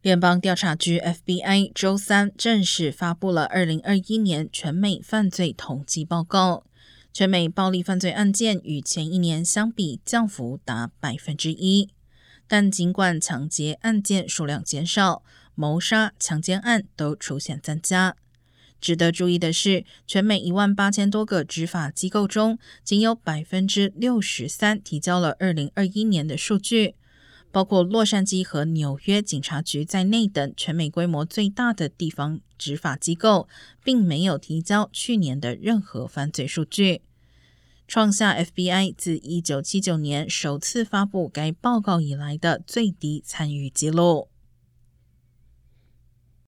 联邦调查局 （FBI） 周三正式发布了二零二一年全美犯罪统计报告。全美暴力犯罪案件与前一年相比降幅达百分之一，但尽管抢劫案件数量减少，谋杀、强奸案都出现增加。值得注意的是，全美一万八千多个执法机构中，仅有百分之六十三提交了二零二一年的数据。包括洛杉矶和纽约警察局在内等全美规模最大的地方执法机构，并没有提交去年的任何犯罪数据，创下 FBI 自1979年首次发布该报告以来的最低参与记录。